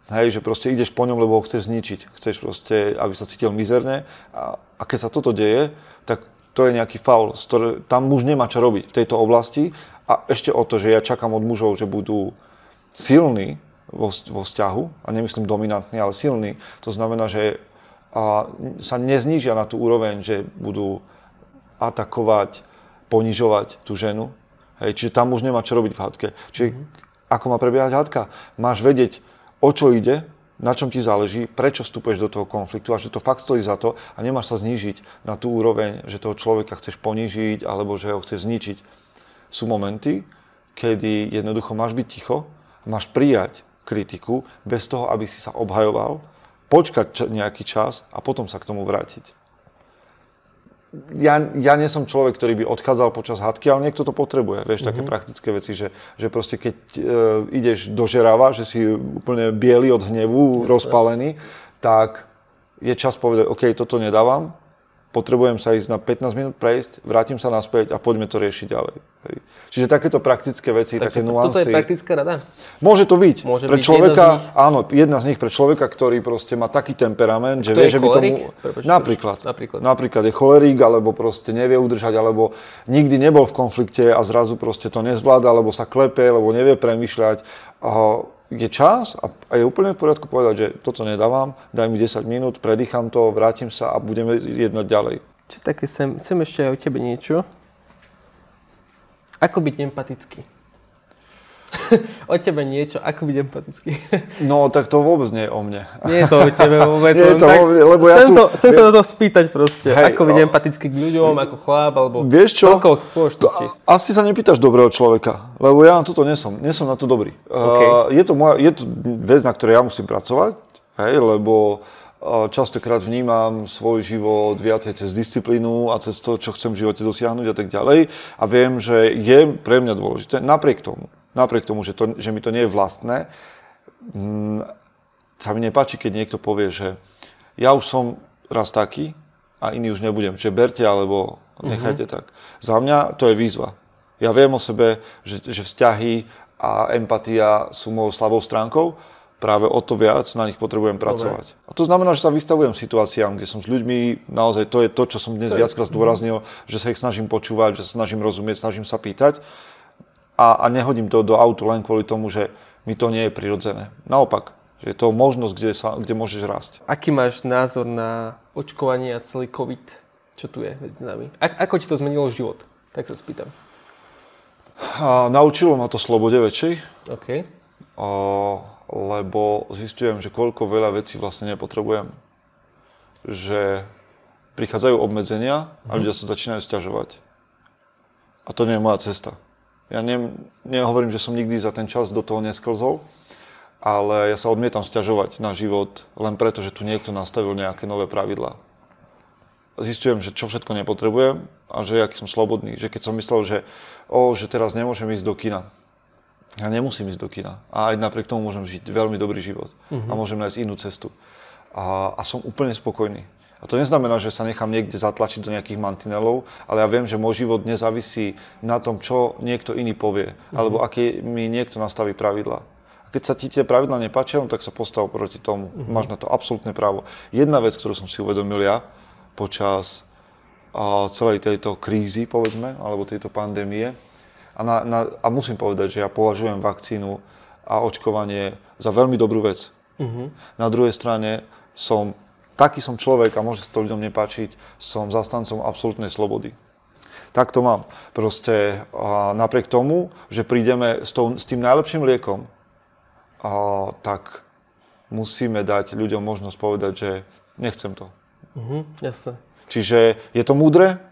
Hej, že proste ideš po ňom, lebo ho chceš zničiť. Chceš proste, aby sa cítil mizerne. A, a keď sa toto deje, tak to je nejaký faul. Tam muž nemá čo robiť v tejto oblasti. A ešte o to, že ja čakám od mužov, že budú silní vo, vo vzťahu, a nemyslím dominantní, ale silní. To znamená, že a, sa neznížia na tú úroveň, že budú atakovať, ponižovať tú ženu. Hej, čiže tam už nemá čo robiť v hádke. Čiže mm-hmm. Ako má prebiehať hádka? Máš vedieť, o čo ide, na čom ti záleží, prečo vstupuješ do toho konfliktu a že to fakt stojí za to a nemáš sa znížiť na tú úroveň, že toho človeka chceš ponížiť alebo že ho chceš zničiť. Sú momenty, kedy jednoducho máš byť ticho, máš prijať kritiku bez toho, aby si sa obhajoval, počkať nejaký čas a potom sa k tomu vrátiť ja, ja nie som človek, ktorý by odchádzal počas hádky, ale niekto to potrebuje, vieš, mm-hmm. také mhm. praktické veci, že, že proste keď e, ideš do žerava, že si úplne biely od hnevu, rozpálený, tak je čas povedať, OK, toto nedávam, potrebujem sa ísť na 15 minút prejsť, vrátim sa naspäť a poďme to riešiť ďalej. Hej. Čiže takéto praktické veci, Takže také nuancy. Toto je praktická rada? Môže to byť. Môže pre byť človeka, jedna áno, jedna z nich pre človeka, ktorý proste má taký temperament, že vie, že by tomu... Prepočíš, napríklad, napríklad. Napríklad je cholerík, alebo proste nevie udržať, alebo nikdy nebol v konflikte a zrazu proste to nezvláda, alebo sa klepe, alebo nevie premyšľať. A je čas a, je úplne v poriadku povedať, že toto nedávam, daj mi 10 minút, predýcham to, vrátim sa a budeme jednať ďalej. Čo také, sem, sem ešte aj o tebe niečo. Ako byť empatický? <laughs> o tebe niečo, ako byť empatický. <laughs> no, tak to vôbec nie je o mne. Nie je to o tebe vôbec. <laughs> nie je to tak, o mne, lebo ja tu... To, chcem sa na to spýtať proste. Hej, ako byť o... empatický k ľuďom, ako chlap, alebo vieš čo? celkovo k spoločnosti. To, asi sa nepýtaš dobrého človeka, lebo ja na toto nesom. Nesom na to dobrý. Okay. Uh, je, to moja, je to vec, na ktorej ja musím pracovať, hej, lebo častokrát vnímam svoj život viacej cez disciplínu a cez to, čo chcem v živote dosiahnuť a tak ďalej. A viem, že je pre mňa dôležité, napriek tomu, napriek tomu, že, to, že mi to nie je vlastné, m, mm, sa mi nepáči, keď niekto povie, že ja už som raz taký a iný už nebudem. Čiže berte alebo nechajte mm-hmm. tak. Za mňa to je výzva. Ja viem o sebe, že, že vzťahy a empatia sú mojou slabou stránkou, práve o to viac na nich potrebujem pracovať. Dobre. A to znamená, že sa vystavujem situáciám, kde som s ľuďmi, naozaj to je to, čo som dnes viackrát zdôraznil, že sa ich snažím počúvať, že sa snažím rozumieť, snažím sa pýtať a, a nehodím to do autu len kvôli tomu, že mi to nie je prirodzené. Naopak, že je to možnosť, kde, sa, kde môžeš rásť. Aký máš názor na očkovanie a celý COVID, čo tu je medzi nami? A, ako ti to zmenilo život? Tak sa spýtam. A, naučilo ma to slobode väčšej. OK. A, lebo zistujem, že koľko veľa vecí vlastne nepotrebujem. Že prichádzajú obmedzenia a mhm. ľudia sa začínajú stiažovať. A to nie je moja cesta. Ja ne, nehovorím, že som nikdy za ten čas do toho nesklzol, ale ja sa odmietam stiažovať na život len preto, že tu niekto nastavil nejaké nové pravidlá. Zistujem, že čo všetko nepotrebujem a že aký som slobodný. Že keď som myslel, že, o, že teraz nemôžem ísť do kina, ja nemusím ísť do kina. A aj napriek tomu môžem žiť veľmi dobrý život. Uh-huh. A môžem nájsť inú cestu. A, a som úplne spokojný. A to neznamená, že sa nechám niekde zatlačiť do nejakých mantinelov, ale ja viem, že môj život nezávisí na tom, čo niekto iný povie, mm-hmm. alebo aké mi niekto nastaví pravidla. A keď sa ti tie pravidla nepáčia, no tak sa postav proti tomu. Mm-hmm. Máš na to absolútne právo. Jedna vec, ktorú som si uvedomil ja počas a, celej tejto krízy, povedzme, alebo tejto pandémie, a, na, na, a musím povedať, že ja považujem vakcínu a očkovanie za veľmi dobrú vec. Mm-hmm. Na druhej strane som taký som človek a môže sa to ľuďom nepáčiť, som zastancom absolútnej slobody. Tak to mám. Proste a napriek tomu, že prídeme s, tou, s tým najlepším liekom, a, tak musíme dať ľuďom možnosť povedať, že nechcem to. Mhm, jasne. Čiže je to múdre,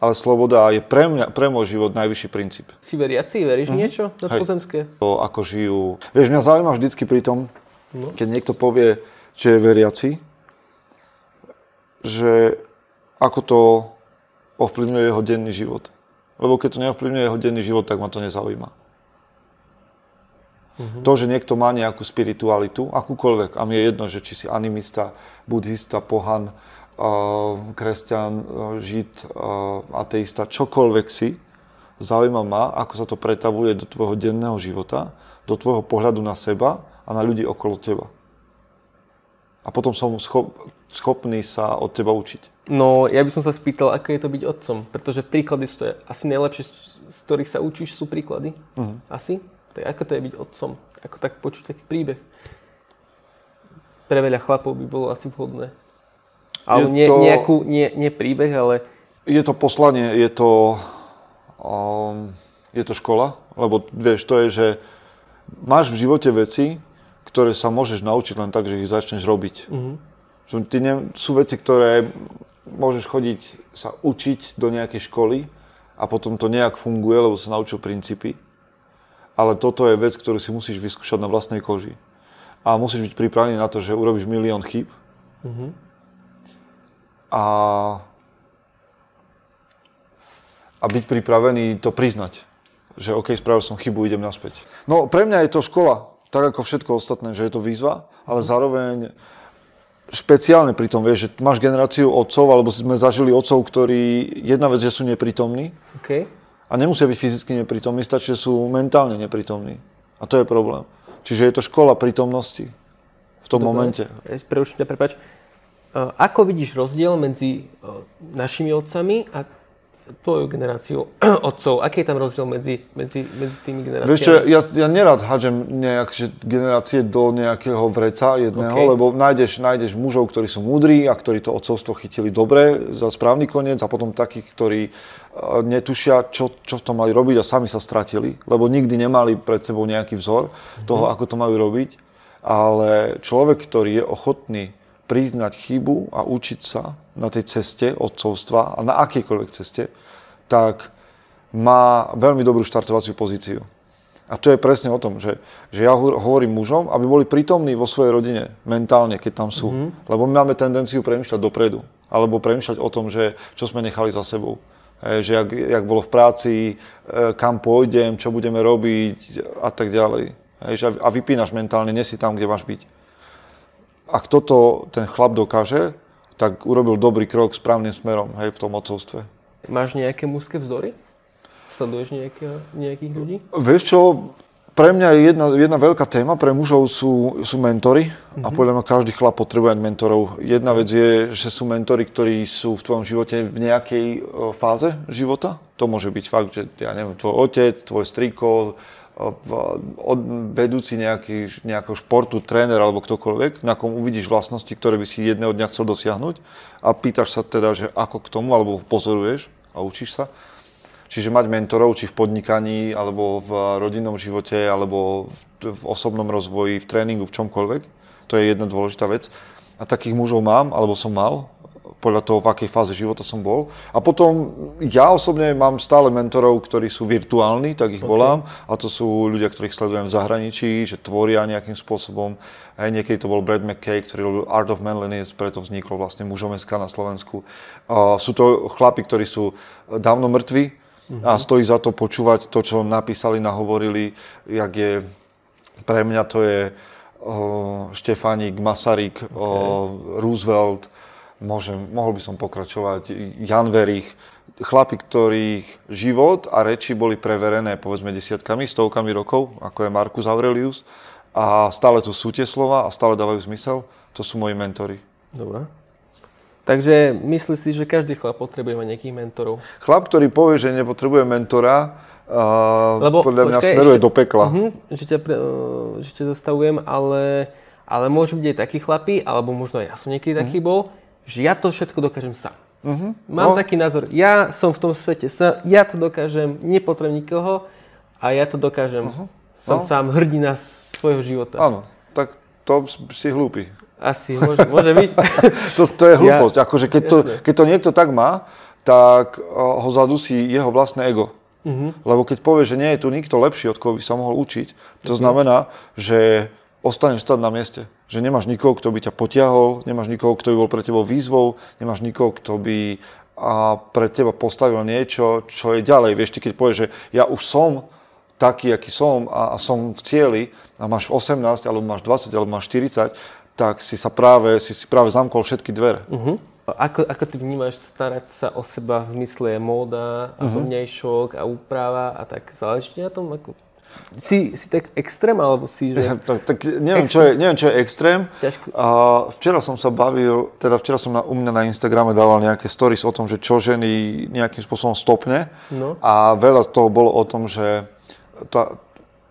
ale sloboda je pre, mňa, pre môj život najvyšší princíp. Si veriaci? Veríš mm-hmm. niečo na pozemské? To, ako žijú. Vieš, mňa zaujíma vždycky pri tom, no. keď niekto povie, že je veriaci, že ako to ovplyvňuje jeho denný život. Lebo keď to neovplyvňuje jeho denný život, tak ma to nezaujíma. Uh-huh. To, že niekto má nejakú spiritualitu, akúkoľvek, a mi je jedno, že či si animista, buddhista, pohan, kresťan, žid, ateista, čokoľvek si, zaujíma ma, ako sa to pretavuje do tvojho denného života, do tvojho pohľadu na seba a na ľudí okolo teba. A potom som schop, schopný sa od teba učiť. No, ja by som sa spýtal, ako je to byť otcom, pretože príklady sú to asi najlepšie, z ktorých sa učíš, sú príklady. Uh-huh. Asi? Tak ako to je byť otcom? Ako tak počuť taký príbeh? Pre veľa chlapov by bolo asi vhodné. Ale nie, to, nejakú, nie, nie príbeh, ale... Je to poslanie, je to, um, je to škola, lebo vieš, to je, že máš v živote veci, ktoré sa môžeš naučiť len tak, že ich začneš robiť. Uh-huh. Že ty ne, sú veci, ktoré môžeš chodiť sa učiť do nejakej školy a potom to nejak funguje, lebo sa naučil princípy. Ale toto je vec, ktorú si musíš vyskúšať na vlastnej koži. A musíš byť pripravený na to, že urobíš milión chyb. Mm-hmm. A, a byť pripravený to priznať. Že OK, spravil som chybu, idem naspäť. No pre mňa je to škola, tak ako všetko ostatné, že je to výzva, ale zároveň špeciálne pri tom, vieš, že máš generáciu otcov, alebo sme zažili otcov, ktorí, jedna vec, že sú neprítomní okay. a nemusia byť fyzicky neprítomní, stačí, že sú mentálne neprítomní. A to je problém. Čiže je to škola prítomnosti v tom Dobre. momente. Preuším ťa, prepáč. Ako vidíš rozdiel medzi našimi otcami a tvojou generáciou <clears throat> otcov? Aký je tam rozdiel medzi, medzi, medzi tými generáciami? Vieš čo, ja, ja nerad hádžem nejak, že generácie do nejakého vreca jedného, okay. lebo nájdeš, nájdeš mužov, ktorí sú múdri a ktorí to otcovstvo chytili dobre za správny koniec a potom takých, ktorí uh, netušia, čo, čo to mali robiť a sami sa stratili, lebo nikdy nemali pred sebou nejaký vzor mm-hmm. toho, ako to majú robiť. Ale človek, ktorý je ochotný priznať chybu a učiť sa na tej ceste odcovstva a na akejkoľvek ceste, tak má veľmi dobrú štartovaciu pozíciu. A to je presne o tom, že, že ja hovorím mužom, aby boli prítomní vo svojej rodine, mentálne, keď tam sú. Mm-hmm. Lebo my máme tendenciu premýšľať dopredu. Alebo premýšľať o tom, že čo sme nechali za sebou. E, že jak, jak bolo v práci, e, kam pôjdem, čo budeme robiť a tak ďalej. E, že, a vypínaš mentálne, nie si tam, kde máš byť ak toto ten chlap dokáže, tak urobil dobrý krok správnym smerom hej, v tom odcovstve. Máš nejaké mužské vzory? Sleduješ nejaké, nejakých ľudí? Vieš čo, pre mňa je jedna, jedna veľká téma, pre mužov sú, sú mentory mm-hmm. a mhm. podľa mňa každý chlap potrebuje mentorov. Jedna vec je, že sú mentory, ktorí sú v tvojom živote v nejakej fáze života. To môže byť fakt, že ja neviem, tvoj otec, tvoj striko, vedúci nejaký, nejakého športu, tréner alebo ktokoľvek, na kom uvidíš vlastnosti, ktoré by si jedného dňa chcel dosiahnuť a pýtaš sa teda, že ako k tomu, alebo pozoruješ a učíš sa. Čiže mať mentorov, či v podnikaní, alebo v rodinnom živote, alebo v, v osobnom rozvoji, v tréningu, v čomkoľvek. To je jedna dôležitá vec. A takých mužov mám, alebo som mal podľa toho, v akej fáze života som bol. A potom ja osobne mám stále mentorov, ktorí sú virtuálni, tak ich okay. volám. A to sú ľudia, ktorých sledujem v zahraničí, že tvoria nejakým spôsobom. Aj niekedy to bol Brad McKay, ktorý robil Art of Manliness, preto vzniklo vlastne mužom na Slovensku. A sú to chlapi, ktorí sú dávno mŕtvi uh-huh. a mhm. stojí za to počúvať to, čo napísali, nahovorili, jak je, pre mňa to je Štefánik, Masaryk, okay. uh, Roosevelt, môžem, mohol by som pokračovať, Jan Verich, chlapi, ktorých život a reči boli preverené povedzme desiatkami, stovkami rokov, ako je Marcus Aurelius a stále to sú tie slova a stále dávajú zmysel, to sú moji mentory. Dobre. Takže myslíš si, že každý chlap potrebuje mať nejakých mentorov? Chlap, ktorý povie, že nepotrebuje mentora, uh, Lebo, podľa mňa počkej, smeruje ešte, do pekla. Uh-huh, že, ťa, uh, že ťa zastavujem, ale Ale môžu byť aj takí chlapí, alebo možno aj ja som niekedy taký Mhm. bol, že ja to všetko dokážem sám. Uh-huh. Mám No. taký názor, ja som v tom svete sám, ja to dokážem, nepotrebujem nikoho a ja to dokážem. Som No. sám hrdina svojho života. Áno, tak to si hlúpy. Asi, môže, môže byť. <laughs> To, to je hlúposť. Akože keď, to, keď to niekto tak má, tak uh, ho zadusí jeho vlastné ego. Mhm. Lebo keď povie, že nie je tu nikto lepší, od koho by sa mohol učiť, to znamená, že ostaneš stať na mieste. Že nemáš nikoho, kto by ťa potiahol, nemáš nikoho, kto by bol pre tebou výzvou, nemáš nikoho, kto by a pre teba postavil niečo, čo je ďalej. Vieš, ty keď povieš, že ja už som taký, aký som a, a som v cieli a máš 18, alebo máš 20, alebo máš 40, tak si sa práve, si, si práve zamkol všetky dvere. Uh-huh. Ako, ako ty vnímaš starať sa o seba v mysle móda a Mhm. uh-huh. a úprava a tak záleží na tom? Ako... Si, si tak extrém alebo si, že... <laughs> tak, tak neviem, čo je, neviem, čo je extrém. Ťažko. A včera som sa bavil, teda včera som na, u mňa na Instagrame dával nejaké stories o tom, že čo ženy nejakým spôsobom stopne. No. A veľa toho bolo o tom, že tá,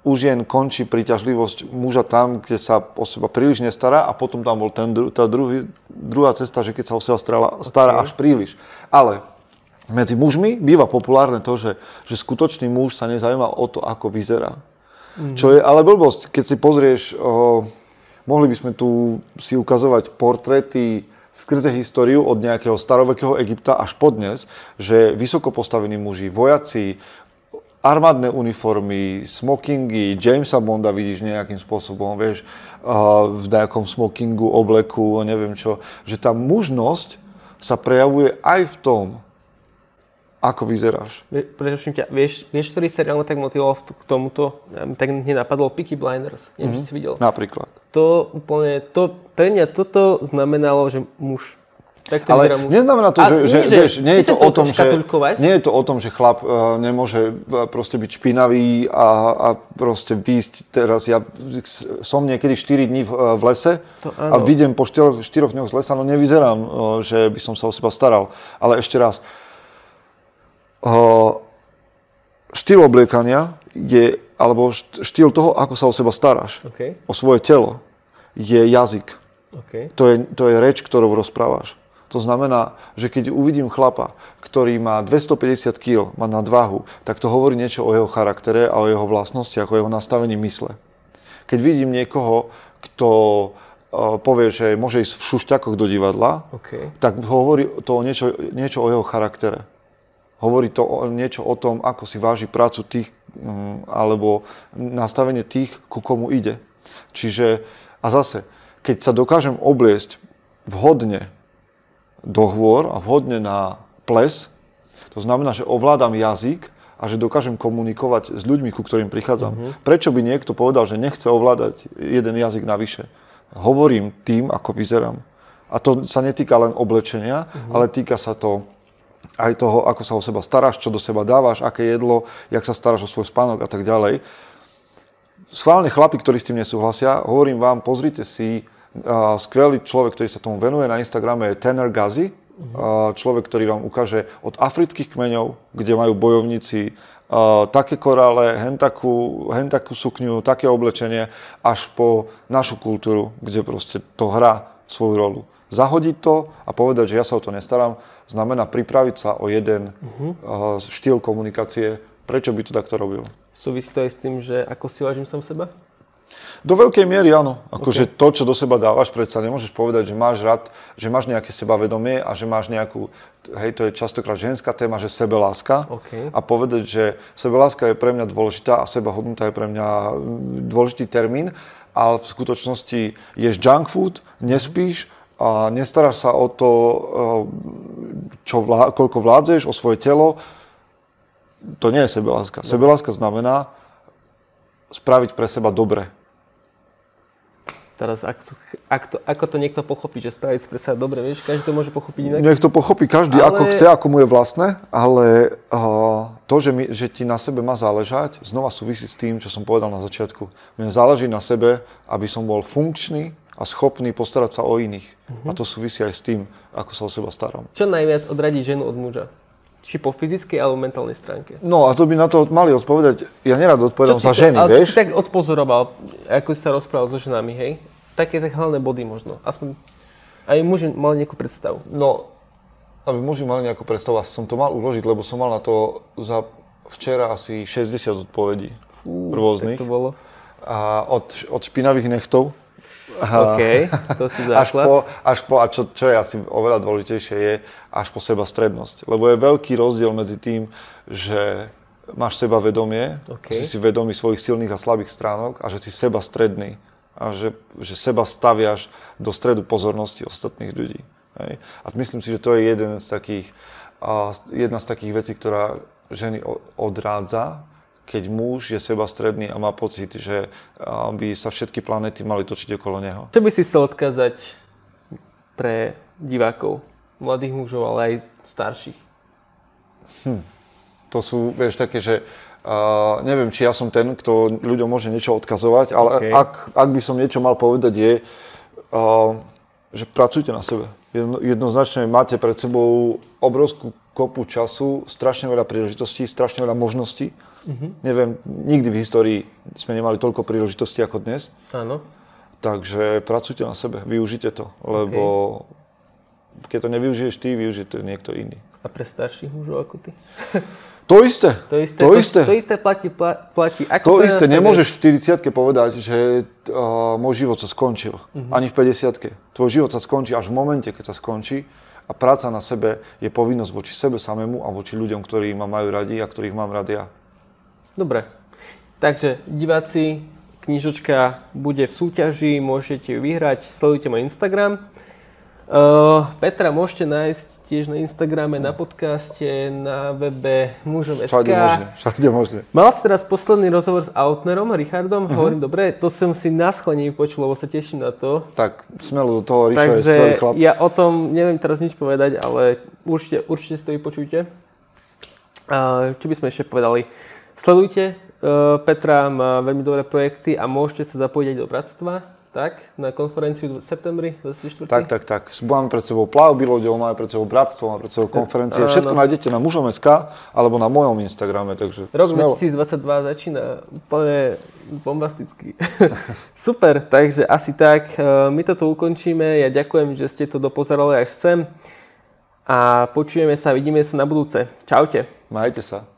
u žien končí príťažlivosť muža tam, kde sa o seba príliš nestará a potom tam bol ten, tá druhý, druhá cesta, že keď sa o seba stará, stará Ok. až príliš. Ale medzi mužmi býva populárne to, že, že skutočný muž sa nezaujíma o to, ako vyzerá. Čo je ale blbosť, keď si pozrieš, o, mohli by sme tu si ukazovať portréty skrze históriu od nejakého starovekého Egypta až po dnes, že vysoko postavení muži, vojaci, armádne uniformy, smokingy, Jamesa Bonda vidíš nejakým spôsobom, vieš, v nejakom smokingu, obleku, neviem čo, že tá mužnosť sa prejavuje aj v tom, ako vyzeráš. Preruším ťa, vieš, vieš, ktorý seriál ma tak motivoval k tomuto? Tak hneď napadlo Peaky Blinders. Neviem, mm-hmm. si videl. Napríklad. To úplne, to, pre mňa toto znamenalo, že muž. Tak to Ale muž. neznamená to, A že, nie, že, že- vieš, nie je to o to tom, že, nie je to o tom, že chlap uh, nemôže uh, proste byť špinavý a, a proste výjsť teraz. Ja som niekedy 4 dní v, uh, v lese To a vidím po 4, 4 dňoch z lesa, no nevyzerám, uh, že by som sa o seba staral. Ale ešte raz, uh, štýl obliekania je, alebo št- štýl toho, ako sa o seba staráš, OK, o svoje telo, je jazyk. OK. To je, to je reč, ktorou rozprávaš. To znamená, že keď uvidím chlapa, ktorý má 250 kg, má nadváhu, tak to hovorí niečo o jeho charaktere a o jeho vlastnostiach, o jeho nastavení mysle. Keď vidím niekoho, kto povie, že môže ísť v šušťakoch do divadla, OK. tak hovorí to o niečo, niečo o jeho charaktere. Hovorí to o, niečo o tom, ako si váži prácu tých, mm, alebo nastavenie tých, ku komu ide. Čiže, a zase, keď sa dokážem obliecť vhodne do hôr a vhodne na ples, to znamená, že ovládam jazyk a že dokážem komunikovať s ľuďmi, ku ktorým prichádzam. Prečo by niekto povedal, že nechce ovládať jeden jazyk navyše? Hovorím tým, ako vyzerám. A to sa netýka len oblečenia, ale týka sa to aj toho, ako sa o seba staráš, čo do seba dávaš, aké jedlo, jak sa staráš o svoj spánok a tak ďalej. Schválne chlapi, ktorí s tým nesúhlasia, hovorím vám, pozrite si, uh, skvelý človek, ktorý sa tomu venuje na Instagrame je Tanner Gazi, uh, človek, ktorý vám ukáže od afrických kmeňov, kde majú bojovníci uh, také korále, hen takú, hen takú sukňu, také oblečenie, až po našu kultúru, kde proste to hrá svoju rolu. Zahodiť to a povedať, že ja sa o to nestaram, znamená pripraviť sa o jeden uh, štýl komunikácie, prečo by to takto robil. Súvisí to aj s tým, že ako si vážim sám seba? Do veľkej miery áno. Akože to, čo do seba dávaš, predsa nemôžeš povedať, že máš rád, že máš nejaké sebavedomie a že máš nejakú, hej, to je častokrát ženská téma, že sebeláska. OK. A povedať, že sebeláska je pre mňa dôležitá a sebahodnota je pre mňa mm, dôležitý termín, ale v skutočnosti ješ junk food, nespíš a nestaráš sa o to, eh, čo vlá, koľko vládzeš, o svoje telo, to nie je sebeláska. Sebeláska znamená spraviť pre seba dobre. Teraz, ak to, ak to, ako to niekto pochopí, že spraviť pre seba dobre, vieš, každý to môže pochopiť inak. Nech to pochopí každý, Ale- ako chce, ako mu je vlastné, ale uh, to, že, mi, že ti na sebe má záležať, znova súvisí s tým, čo som povedal na začiatku. Mne záleží na sebe, aby som bol funkčný a schopný postarať sa o iných. A to súvisí aj s tým, ako sa o seba starám. Čo najviac odradí ženu od muža? Či po fyzickej alebo mentálnej stránke? No a to by na to mali odpovedať, ja nerad odpovedám za ženy, ale vieš? si tak odpozoroval, ako si sa rozprával so ženami, hej? také tak hlavné body možno. Aspoň aj muži mali nejakú predstavu. No, aby muži mali nejakú predstavu, asi som to mal uložiť, lebo som mal na to za včera asi 60 odpovedí Fú, rôznych. To bolo. A od, od špinavých nechtov. OK, to si základ. až po, až po, a čo, čo je asi oveľa dôležitejšie, je až po seba strednosť. Lebo je veľký rozdiel medzi tým, že máš seba vedomie, OK. si si vedomý svojich silných a slabých stránok a že si seba stredný a že, že seba staviaš do stredu pozornosti ostatných ľudí. Hej? A myslím si, že to je jeden z takých, a, jedna z takých vecí, ktorá ženy odrádza, keď muž je seba stredný a má pocit, že by sa všetky planéty mali točiť okolo neho. Čo by si chcel odkázať pre divákov, mladých mužov, ale aj starších? To sú, vieš, také, že uh, neviem, či ja som ten, kto ľuďom môže niečo odkazovať, ale OK. ak, ak by som niečo mal povedať je, uh, že pracujte na sebe. Jedno, jednoznačne máte pred sebou obrovskú kopu času, strašne veľa príležitostí, strašne veľa možností. Neviem, nikdy v histórii sme nemali toľko príležitostí ako dnes. Áno. Takže pracujte na sebe, využite to, lebo keď to nevyužiješ ty, využije to niekto iný. A pre starších mužov ako ty? <laughs> To isté. To isté, To isté. To, isté platí, pla- platí. Ako To isté, nemôžeš v 40 povedať, že uh, môj život sa skončil. Mhm. Ani v 50 Tvoj život sa skončí až v momente, keď sa skončí a práca na sebe je povinnosť voči sebe samému a voči ľuďom, ktorí ma majú radi a ktorých mám rád ja. Dobre. Takže diváci, knižočka bude v súťaži, môžete ju vyhrať, sledujte môj Instagram. Uh, Petra môžete nájsť tiež na Instagrame, na podcaste, na webe mužom.sk. Všade možné, všade možné. Mal si teraz posledný rozhovor s Outnerom, Richardom, Mhm. hovorím dobre, to som si na schválne vypočul, lebo sa teším na to. Tak smelo do toho, Ríšo je skvelý chlap. ja o tom neviem teraz nič povedať, ale určite, určite si to vypočujte. A čo by sme ešte povedali? Sledujte, uh, Petra má veľmi dobré projekty a môžete sa zapojiť aj do bratstva, tak? Na konferenciu v septembri 24. Tak, tak, tak. Máme pred sebou plavby loďou, máme pred sebou bratstvo, máme pred sebou konferencie. Všetko nájdete na mužom.sk alebo na mojom Instagrame, takže Rok smelo. 2022 začína úplne bombasticky. <laughs> Super, takže asi tak. E, My toto ukončíme. Ja ďakujem, že ste to dopozerali až sem. A počujeme sa, vidíme sa na budúce. Čaute. Majte sa.